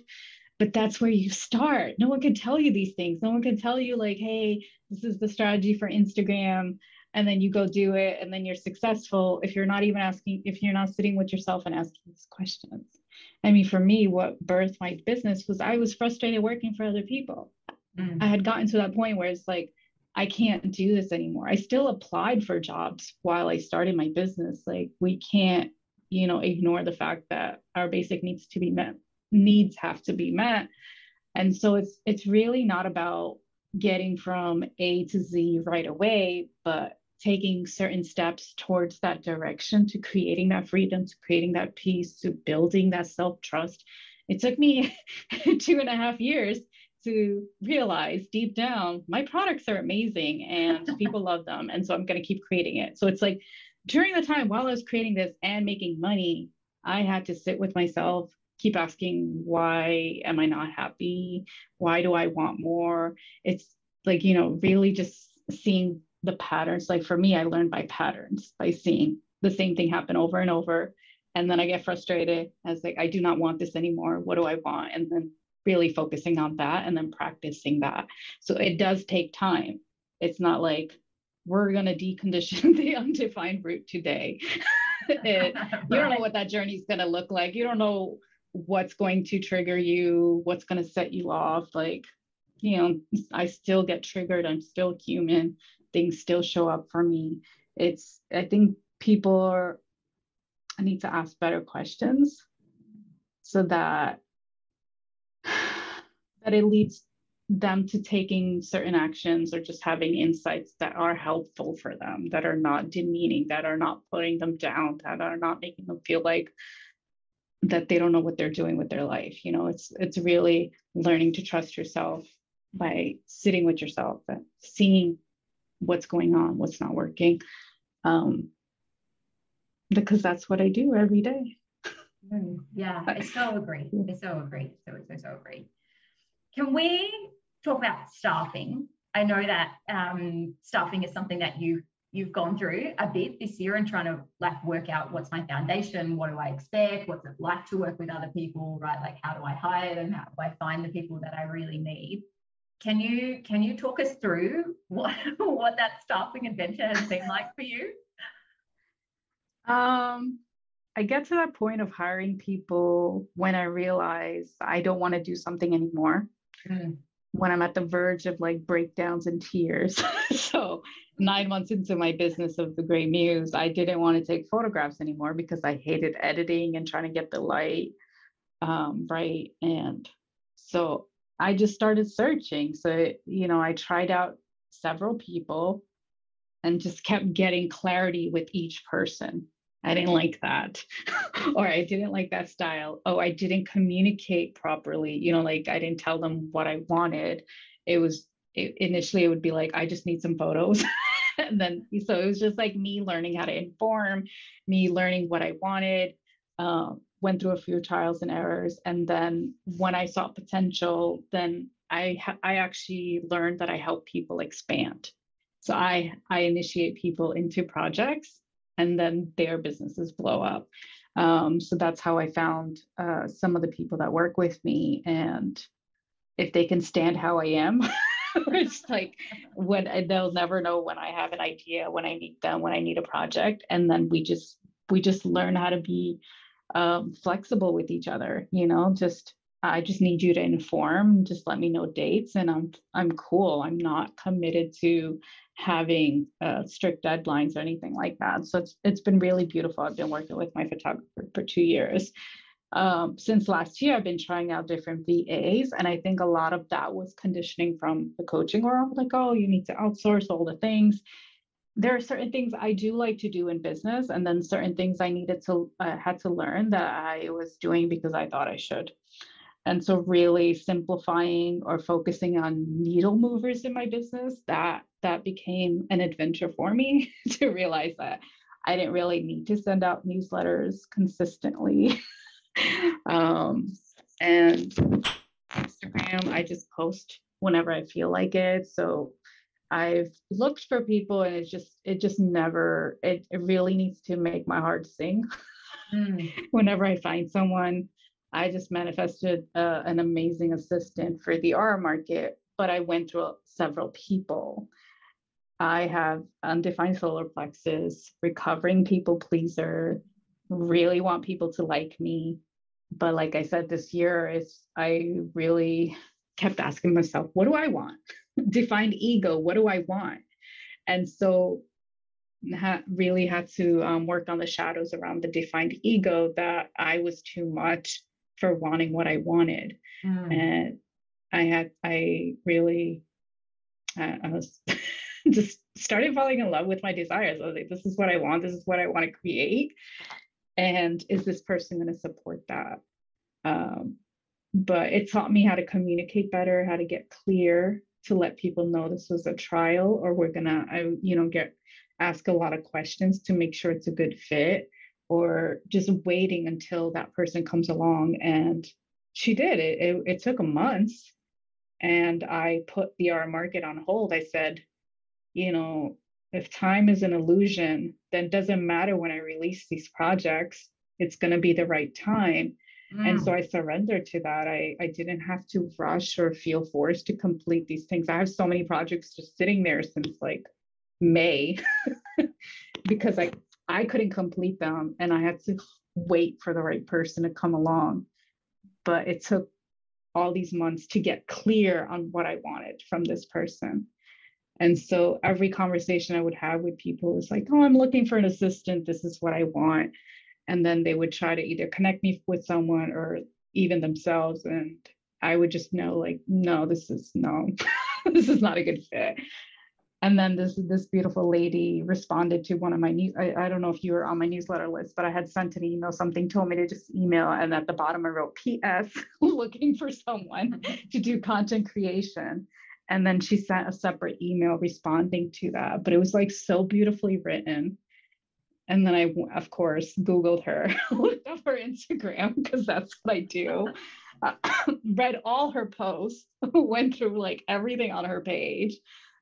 but that's where you start. No one can tell you these things. No one can tell you, like, hey, this is the strategy for Instagram. And then you go do it, and then you're successful if you're not even asking, if you're not sitting with yourself and asking these questions. I mean, for me, what birthed my business was I was frustrated working for other people. Mm. I had gotten to that point where it's like, I can't do this anymore. I still applied for jobs while I started my business. Like we can't, you know, ignore the fact that our basic needs to be met, needs have to be met. And so it's it's really not about getting from A to Z right away, but taking certain steps towards that direction to creating that freedom, to creating that peace, to building that self-trust. It took me two and a half years to realize deep down my products are amazing and people love them and so i'm going to keep creating it. So it's like during the time while i was creating this and making money i had to sit with myself keep asking why am i not happy? Why do i want more? It's like you know really just seeing the patterns like for me i learned by patterns by seeing the same thing happen over and over and then i get frustrated as like i do not want this anymore what do i want and then really focusing on that and then practicing that. So it does take time. It's not like we're going to decondition the undefined root today. it, you don't know what that journey is going to look like. You don't know what's going to trigger you, what's going to set you off. Like, you know, I still get triggered. I'm still human. Things still show up for me. It's, I think people are, I need to ask better questions so that that it leads them to taking certain actions or just having insights that are helpful for them, that are not demeaning, that are not putting them down, that are not making them feel like that they don't know what they're doing with their life. You know, it's it's really learning to trust yourself by sitting with yourself and seeing what's going on, what's not working. Um, because that's what I do every day. Mm, yeah, I so agree. I so agree. So so so agree. Can we talk about staffing? I know that um, staffing is something that you you've gone through a bit this year and trying to like work out what's my foundation, what do I expect, what's it like to work with other people, right? Like how do I hire them, how do I find the people that I really need? Can you can you talk us through what what that staffing adventure has been like for you? Um, I get to that point of hiring people when I realize I don't want to do something anymore mm. when I'm at the verge of like breakdowns and tears. so, nine months into my business of the Grey Muse, I didn't want to take photographs anymore because I hated editing and trying to get the light um, right. And so I just started searching. So, you know, I tried out several people and just kept getting clarity with each person. I didn't like that. or I didn't like that style. Oh, I didn't communicate properly. You know, like I didn't tell them what I wanted. It was it, initially it would be like, I just need some photos. and then so it was just like me learning how to inform, me learning what I wanted. Um, went through a few trials and errors, and then when I saw potential, then I ha- I actually learned that I help people expand. So I I initiate people into projects and then their businesses blow up. Um, so that's how I found uh, some of the people that work with me. And if they can stand how I am, it's like when they'll never know when I have an idea, when I need them, when I need a project. And then we just we just learn how to be um, flexible with each other you know just i just need you to inform just let me know dates and i'm i'm cool i'm not committed to having uh, strict deadlines or anything like that so it's it's been really beautiful i've been working with my photographer for two years um, since last year, I've been trying out different VAs, and I think a lot of that was conditioning from the coaching world. Like, oh, you need to outsource all the things. There are certain things I do like to do in business, and then certain things I needed to uh, had to learn that I was doing because I thought I should. And so, really simplifying or focusing on needle movers in my business that that became an adventure for me to realize that I didn't really need to send out newsletters consistently. um, and Instagram, I just post whenever I feel like it. So I've looked for people and it just it just never it, it really needs to make my heart sing. Mm. whenever I find someone, I just manifested uh, an amazing assistant for the aura market, but I went through several people. I have undefined solar plexus, recovering people pleaser, really want people to like me, but like I said, this year is I really kept asking myself, what do I want? Defined ego, what do I want? And so ha- really had to um, work on the shadows around the defined ego that I was too much for wanting what I wanted. Mm. And I had, I really, uh, I was just started falling in love with my desires. I was like, this is what I want. This is what I want to create and is this person going to support that um, but it taught me how to communicate better how to get clear to let people know this was a trial or we're gonna I, you know get ask a lot of questions to make sure it's a good fit or just waiting until that person comes along. And she did. It it, it took a month and i put the aura market on hold. I said you know if time is an illusion, then doesn't matter when I release these projects, it's going to be the right time. Mm. And so mm. I surrendered to that. I, I didn't have to rush or feel forced to complete these things. I have so many projects just sitting there since like May because I I couldn't complete them and I had to wait for the right person to come along. But it took all these months to get clear on what I wanted from this person. And so every conversation I would have with people was like, oh, I'm looking for an assistant. This is what I want. And then they would try to either connect me with someone or even themselves. And I would just know, like, no, this is no, this is not a good fit. And then this this beautiful lady responded to one of my news. I, I don't know if you were on my newsletter list, but I had sent an email. Something told me to just email, and at the bottom I wrote P.S. looking for someone to do content creation and then she sent a separate email responding to that but it was like so beautifully written and then i of course googled her looked up her instagram because that's what i do uh, read all her posts went through like everything on her page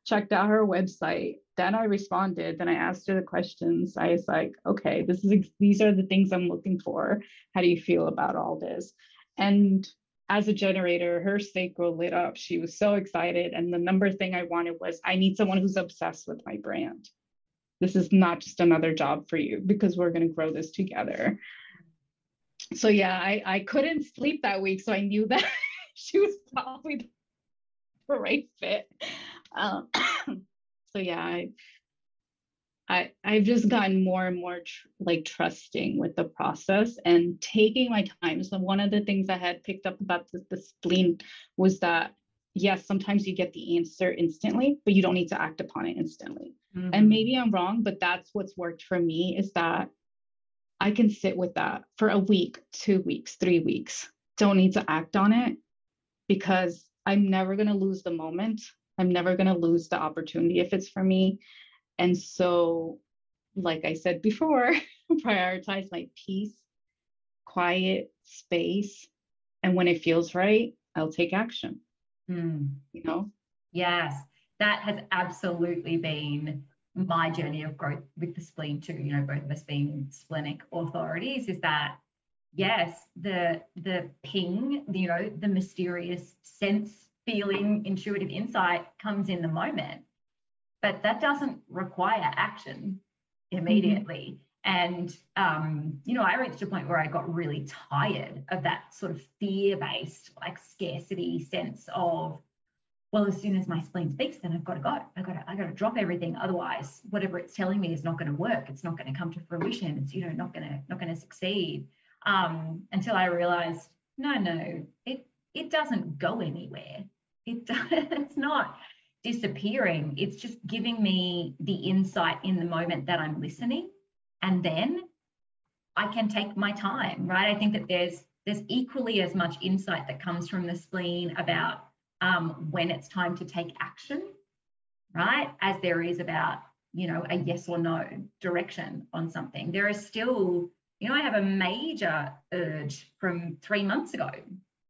checked out her website then i responded then i asked her the questions i was like okay this is these are the things i'm looking for how do you feel about all this and as a generator, her sacral lit up. She was so excited. And the number thing I wanted was I need someone who's obsessed with my brand. This is not just another job for you because we're going to grow this together. So, yeah, I, I couldn't sleep that week. So I knew that she was probably the right fit. Um, so, yeah, I, I I've just gotten more and more tr- like trusting with the process and taking my time. So one of the things I had picked up about the, the spleen was that yes, sometimes you get the answer instantly, but you don't need to act upon it instantly. Mm-hmm. And maybe I'm wrong, but that's what's worked for me is that I can sit with that for a week, two weeks, three weeks. Don't need to act on it because I'm never going to lose the moment. I'm never going to lose the opportunity if it's for me. And so, like I said before, prioritize my peace, quiet space. And when it feels right, I'll take action. Mm. You know? Yes, that has absolutely been my journey of growth with the spleen too. You know, both of us being splenic authorities, is that yes, the the ping, you know, the mysterious sense, feeling, intuitive insight comes in the moment but that doesn't require action immediately. And, um, you know, I reached a point where I got really tired of that sort of fear based, like scarcity sense of, well, as soon as my spleen speaks, then I've got to go. I've got to, I've got to drop everything. Otherwise, whatever it's telling me is not going to work. It's not going to come to fruition. It's, you know, not going to, not going to succeed. Um, until I realized, no, no, it, it doesn't go anywhere. It, does, it's not disappearing. It's just giving me the insight in the moment that I'm listening and then I can take my time, right? I think that there's there's equally as much insight that comes from the spleen about um, when it's time to take action, right? As there is about you know a yes or no direction on something. There is still, you know, I have a major urge from three months ago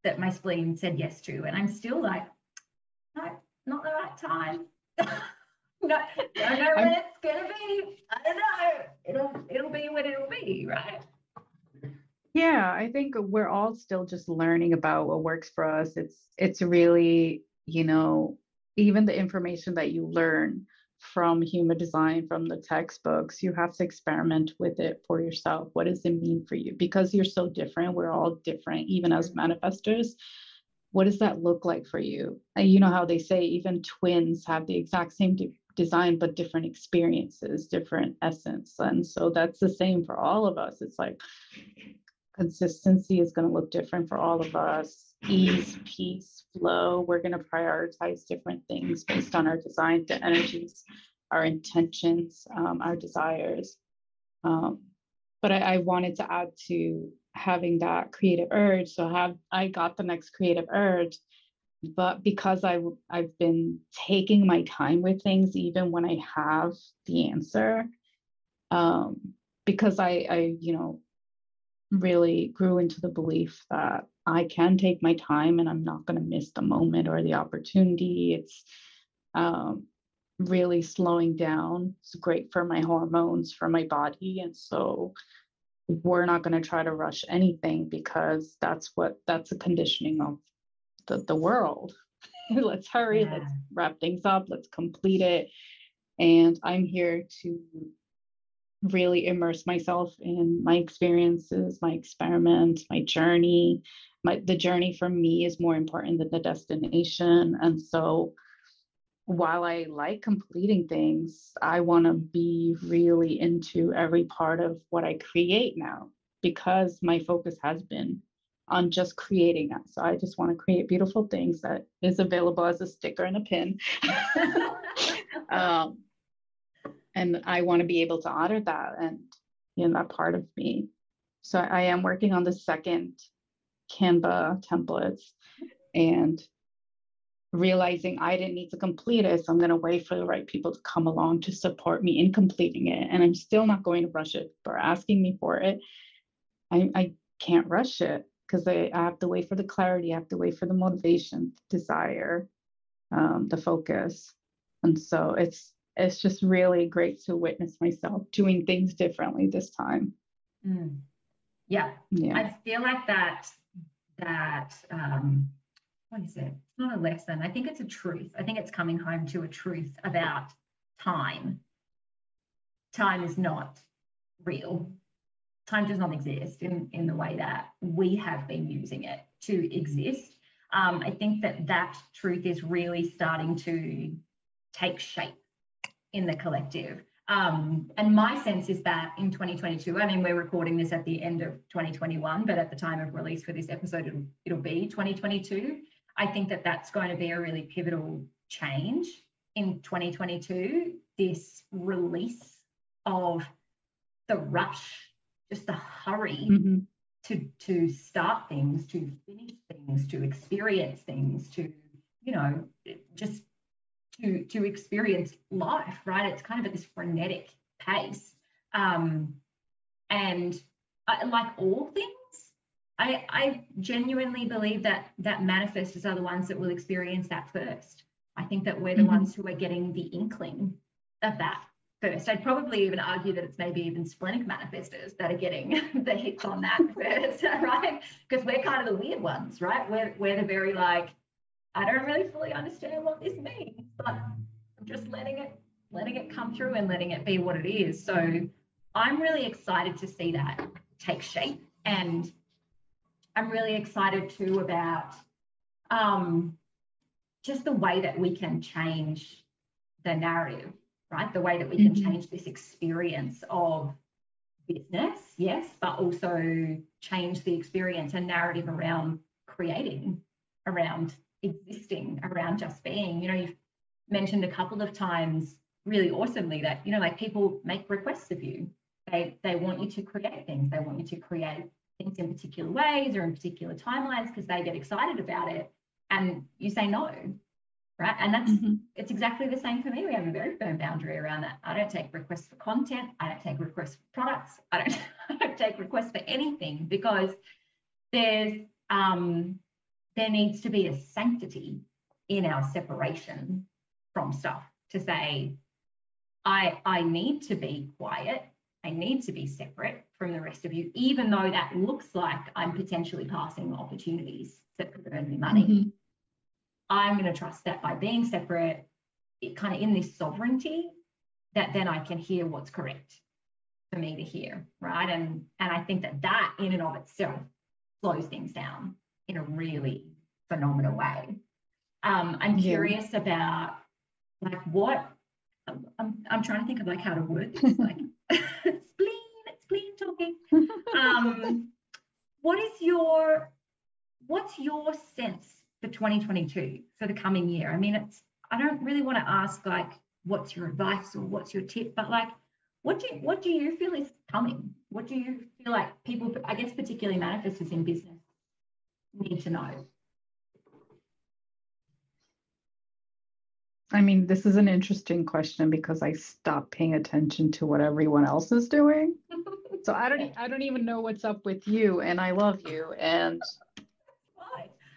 that my spleen said yes to, and I'm still like, no, not the right time. no, I don't know when it's gonna be. I don't know. It'll it'll be what it'll be, right? Yeah, I think we're all still just learning about what works for us. It's it's really, you know, even the information that you learn from human design from the textbooks, you have to experiment with it for yourself. What does it mean for you? Because you're so different, we're all different, even as mm-hmm. manifestors what does that look like for you? And you know how they say even twins have the exact same design, but different experiences, different essence. And so that's the same for all of us. It's like consistency is going to look different for all of us. Ease, peace, flow. We're going to prioritize different things based on our design, the energies, our intentions, um, our desires. Um, but I, I wanted to add to having that creative urge. So have I got the next creative urge, but because I I've been taking my time with things, even when I have the answer, um, because I I you know really grew into the belief that I can take my time and I'm not going to miss the moment or the opportunity. It's um, really slowing down. It's great for my hormones, for my body, and so we're not going to try to rush anything because that's what that's a conditioning of the, the world. Let's hurry yeah. let's wrap things up let's complete it. And i'm here to really immerse myself in my experiences my experiments my journey. My the journey for me is more important than the destination. And so while I like completing things, I want to be really into every part of what I create now because my focus has been on just creating that. So I just want to create beautiful things that is available as a sticker and a pin. um, and I want to be able to honor that and you know that part of me. So I am working on the second Canva templates and realizing I didn't need to complete it. So I'm going to wait for the right people to come along to support me in completing it. And I'm still not going to rush it for asking me for it. I, I can't rush it because I, I, have to wait for the clarity. I have to wait for the motivation, the desire, um, the focus. And so it's it's just really great to witness myself doing things differently this time. Mm. Yeah. yeah. I feel like that that um what is it? It's not a lesson. I think it's a truth. I think it's coming home to a truth about time. Time is not real. Time does not exist in, in the way that we have been using it to exist. Um, I think that that truth is really starting to take shape in the collective. Um, and my sense is that in 2022, I mean, we're recording this at the end of 2021, but at the time of release for this episode, it'll, it'll be 2022. I think that that's going to be a really pivotal change in 2022. This release of the rush, just the hurry mm-hmm. to to start things, to finish things, to experience things, to you know just to to experience life. Right? It's kind of at this frenetic pace, um, and I, like all things I, I genuinely believe that that manifestors are the ones that will experience that first. I think that we're the mm-hmm. ones who are getting the inkling of that first. I'd probably even argue that it's maybe even splenic manifestors that are getting the hits on that first, right? Because we're kind of the weird ones, right? We're, we're the very like, I don't really fully understand what this means, but I'm just letting it letting it come through and letting it be what it is. So I'm really excited to see that take shape. And I'm really excited too about um, just the way that we can change the narrative, right? The way that we can mm-hmm. change this experience of business, yes, but also change the experience and narrative around creating, around existing, around just being. You know, you've mentioned a couple of times really awesomely that, you know, like people make requests of you. They they want you to create things. They want you to create things in particular ways or in particular timelines because they get excited about it. And you say no, right? And that's mm-hmm. it's exactly the same for me. We have a very firm boundary around that. I don't take requests for content. I don't take requests for products. I don't, I don't take requests for anything because there's um, there needs to be a sanctity in our separation from stuff to say, I I need to be quiet. I need to be separate from the rest of you, even though that looks like I'm potentially passing opportunities that could earn me money. Mm-hmm. I'm going to trust that by being separate, it kind of in this sovereignty, that then I can hear what's correct for me to hear, right? And and I think that that in and of itself slows things down in a really phenomenal way. Um, I'm yeah. curious about like what I'm, I'm trying to think of like how to word this, like spleen, spleen talking. Um, what is your what's your sense for 2022 for the coming year? I mean, it's I don't really want to ask like what's your advice or what's your tip, but like what do you, what do you feel is coming? What do you feel like people, I guess particularly manifestors in business, need to know? I mean, this is an interesting question because I stopped paying attention to what everyone else is doing. so I don't I don't even know what's up with you and I love you and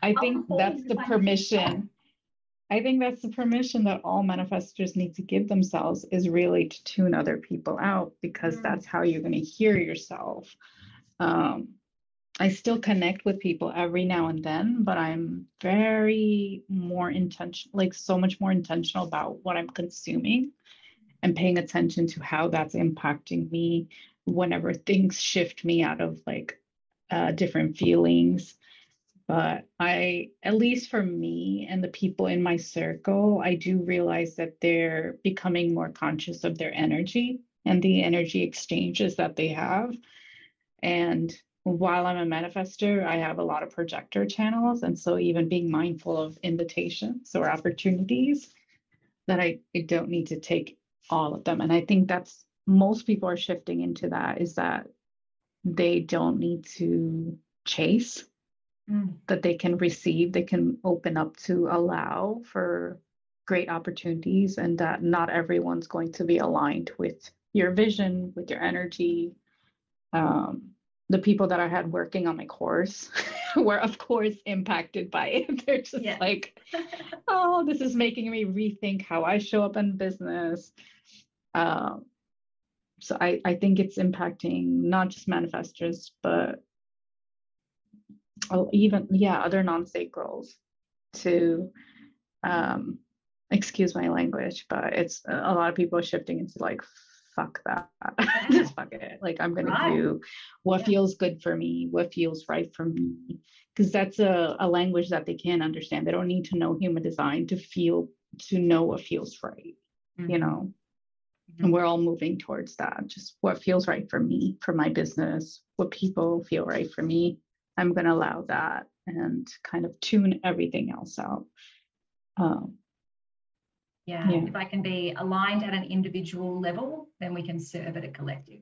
I think that's the permission. I think that's the permission that all manifestors need to give themselves is really to tune other people out because mm. that's how you're going to hear yourself. Um, I still connect with people every now and then, but I'm very more intentional, like so much more intentional about what I'm consuming and paying attention to how that's impacting me whenever things shift me out of like uh, different feelings but I, at least for me and the people in my circle, I do realize that they're becoming more conscious of their energy and the energy exchanges that they have. And while I'm a manifestor, I have a lot of projector channels. And so, even being mindful of invitations or opportunities that I, I don't need to take all of them. And I think that's most people are shifting into that is that they don't need to chase mm. that they can receive, they can open up to allow for great opportunities, and that not everyone's going to be aligned with your vision, with your energy. Um, the people that I had working on my course were, of course, impacted by it. They're just yeah. like, oh, this is making me rethink how I show up in business. Um, so I, I think it's impacting not just manifestors, but oh, even yeah, other non-sacrals to um excuse my language, but it's a lot of people shifting into like fuck that. Just fuck it. Like I'm gonna right. do what yeah. feels good for me, what feels right for me. Because that's a, a language that they can understand. They don't need to know human design to feel to know what feels right, mm-hmm. you know. Mm-hmm. And we're all moving towards that. Just what feels right for me, for my business, what people feel right for me. I'm going to allow that and kind of tune everything else out. Um, yeah, yeah, if I can be aligned at an individual level, then we can serve at a collective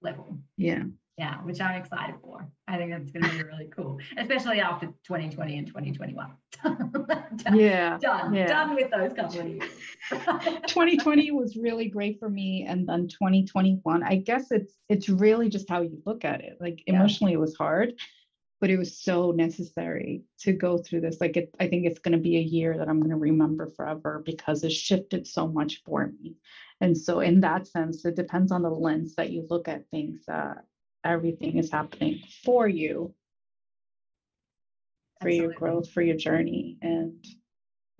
level. Yeah. Yeah, which I'm excited for. I think that's going to be really cool, especially after 2020 and 2021. done, yeah. Done. Yeah. Done with those couple of years. 2020 was really great for me. And then 2021, I guess it's it's really just how you look at it. Like emotionally yeah. it was hard but it was so necessary to go through this like it, i think it's going to be a year that i'm going to remember forever because it shifted so much for me and so in that sense it depends on the lens that you look at things that everything is happening for you for Absolutely. your growth for your journey and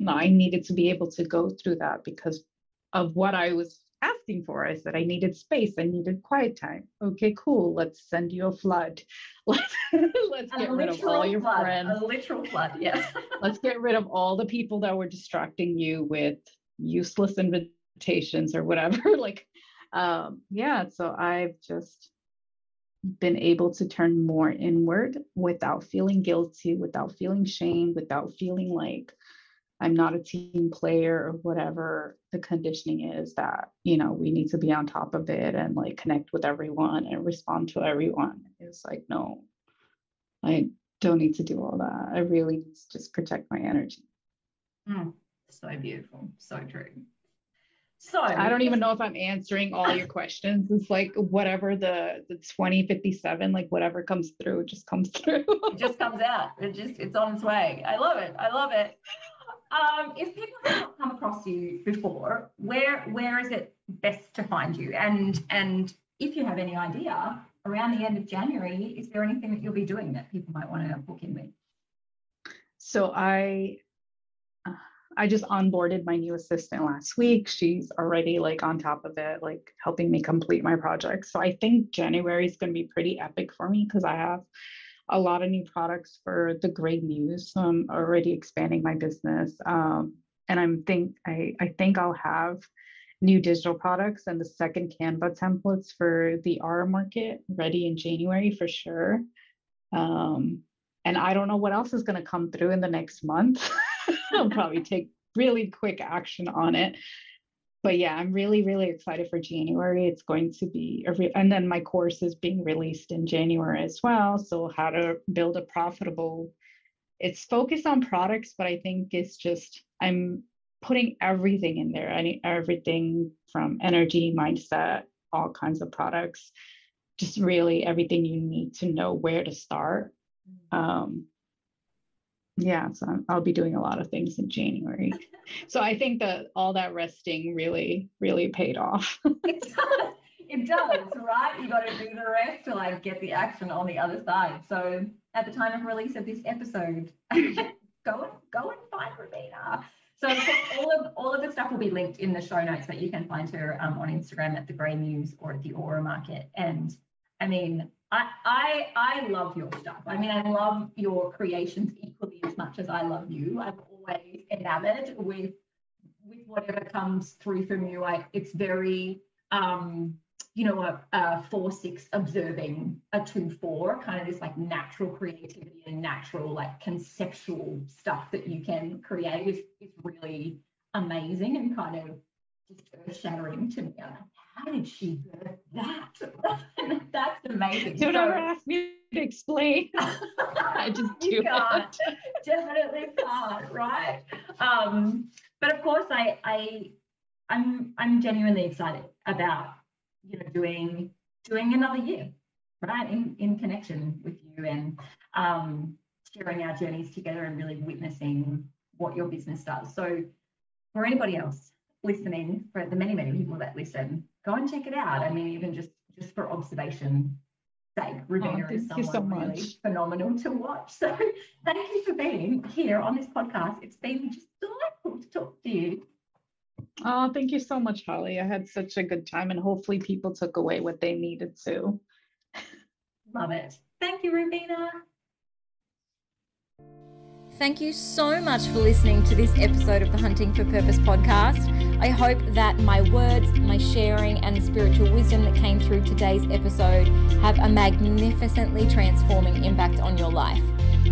i needed to be able to go through that because of what i was asking for? I said, I needed space. I needed quiet time. Okay, cool. Let's send you a flood. Let's, let's get rid of all your flood, friends. A literal flood, yes. let's get rid of all the people that were distracting you with useless invitations or whatever. like, um, yeah, so I've just been able to turn more inward without feeling guilty, without feeling shame, without feeling like I'm not a team player or whatever the conditioning is that, you know, we need to be on top of it and like connect with everyone and respond to everyone. It's like, no, I don't need to do all that. I really need to just protect my energy. Mm, so beautiful. So true. So I don't even know if I'm answering all your questions. It's like whatever the the 2057, like whatever comes through, just comes through. it just comes out. It just it's on its way. I love it. I love it. Um, if people have not come across you before, where where is it best to find you? And and if you have any idea around the end of January, is there anything that you'll be doing that people might want to book in with? So I I just onboarded my new assistant last week. She's already like on top of it, like helping me complete my project. So I think January is going to be pretty epic for me because I have a lot of new products for the Grey Muse. So I'm already expanding my business. Um, and I'm think I, I think I'll have new digital products and the second Canva templates for the Aura market ready in January for sure. Um, and I don't know what else is going to come through in the next month. I'll probably take really quick action on it but yeah, I'm really, really excited for January. It's going to be, re- and then my course is being released in January as well. So, how to build a profitable, it's focused on products, but I think it's just, I'm putting everything in there. I need everything from energy, mindset, all kinds of products, just really everything you need to know where to start. Mm. Um, yeah, so I'll be doing a lot of things in January. so I think that all that resting really, really paid off. it does. It does, right? You got to do the rest to like get the action on the other side. So at the time of release of this episode, go and go and find Rubina. So all of all of the stuff will be linked in the show notes, but you can find her um, on Instagram at the Grey Muse or at the Aura Market. And I mean, I, I I love your stuff. I mean, I love your creations equally as much as I love you. I'm always enamored with with whatever comes through from you. I it's very um, you know, a, a four six observing a two four, kind of this like natural creativity and natural like conceptual stuff that you can create is, is really amazing and kind of just earth shattering to me. I'm like, how did she birth that? That's amazing. Don't so, ever ask me explain. I just do can't. It. Definitely can't, right? Um, but of course, I, I, I'm, I'm genuinely excited about, you know, doing, doing another year, right, in, in connection with you and um, sharing our journeys together and really witnessing what your business does. So, for anybody else listening, for the many, many people that listen, go and check it out. I mean, even just just for observation sake, Rubina oh, is someone so really phenomenal to watch. So thank you for being here on this podcast. It's been just delightful to talk to you. Oh, thank you so much, Holly. I had such a good time, and hopefully, people took away what they needed to. Love it. Thank you, Rubina. Thank you so much for listening to this episode of the Hunting for Purpose podcast. I hope that my words, my sharing, and the spiritual wisdom that came through today's episode have a magnificently transforming impact on your life.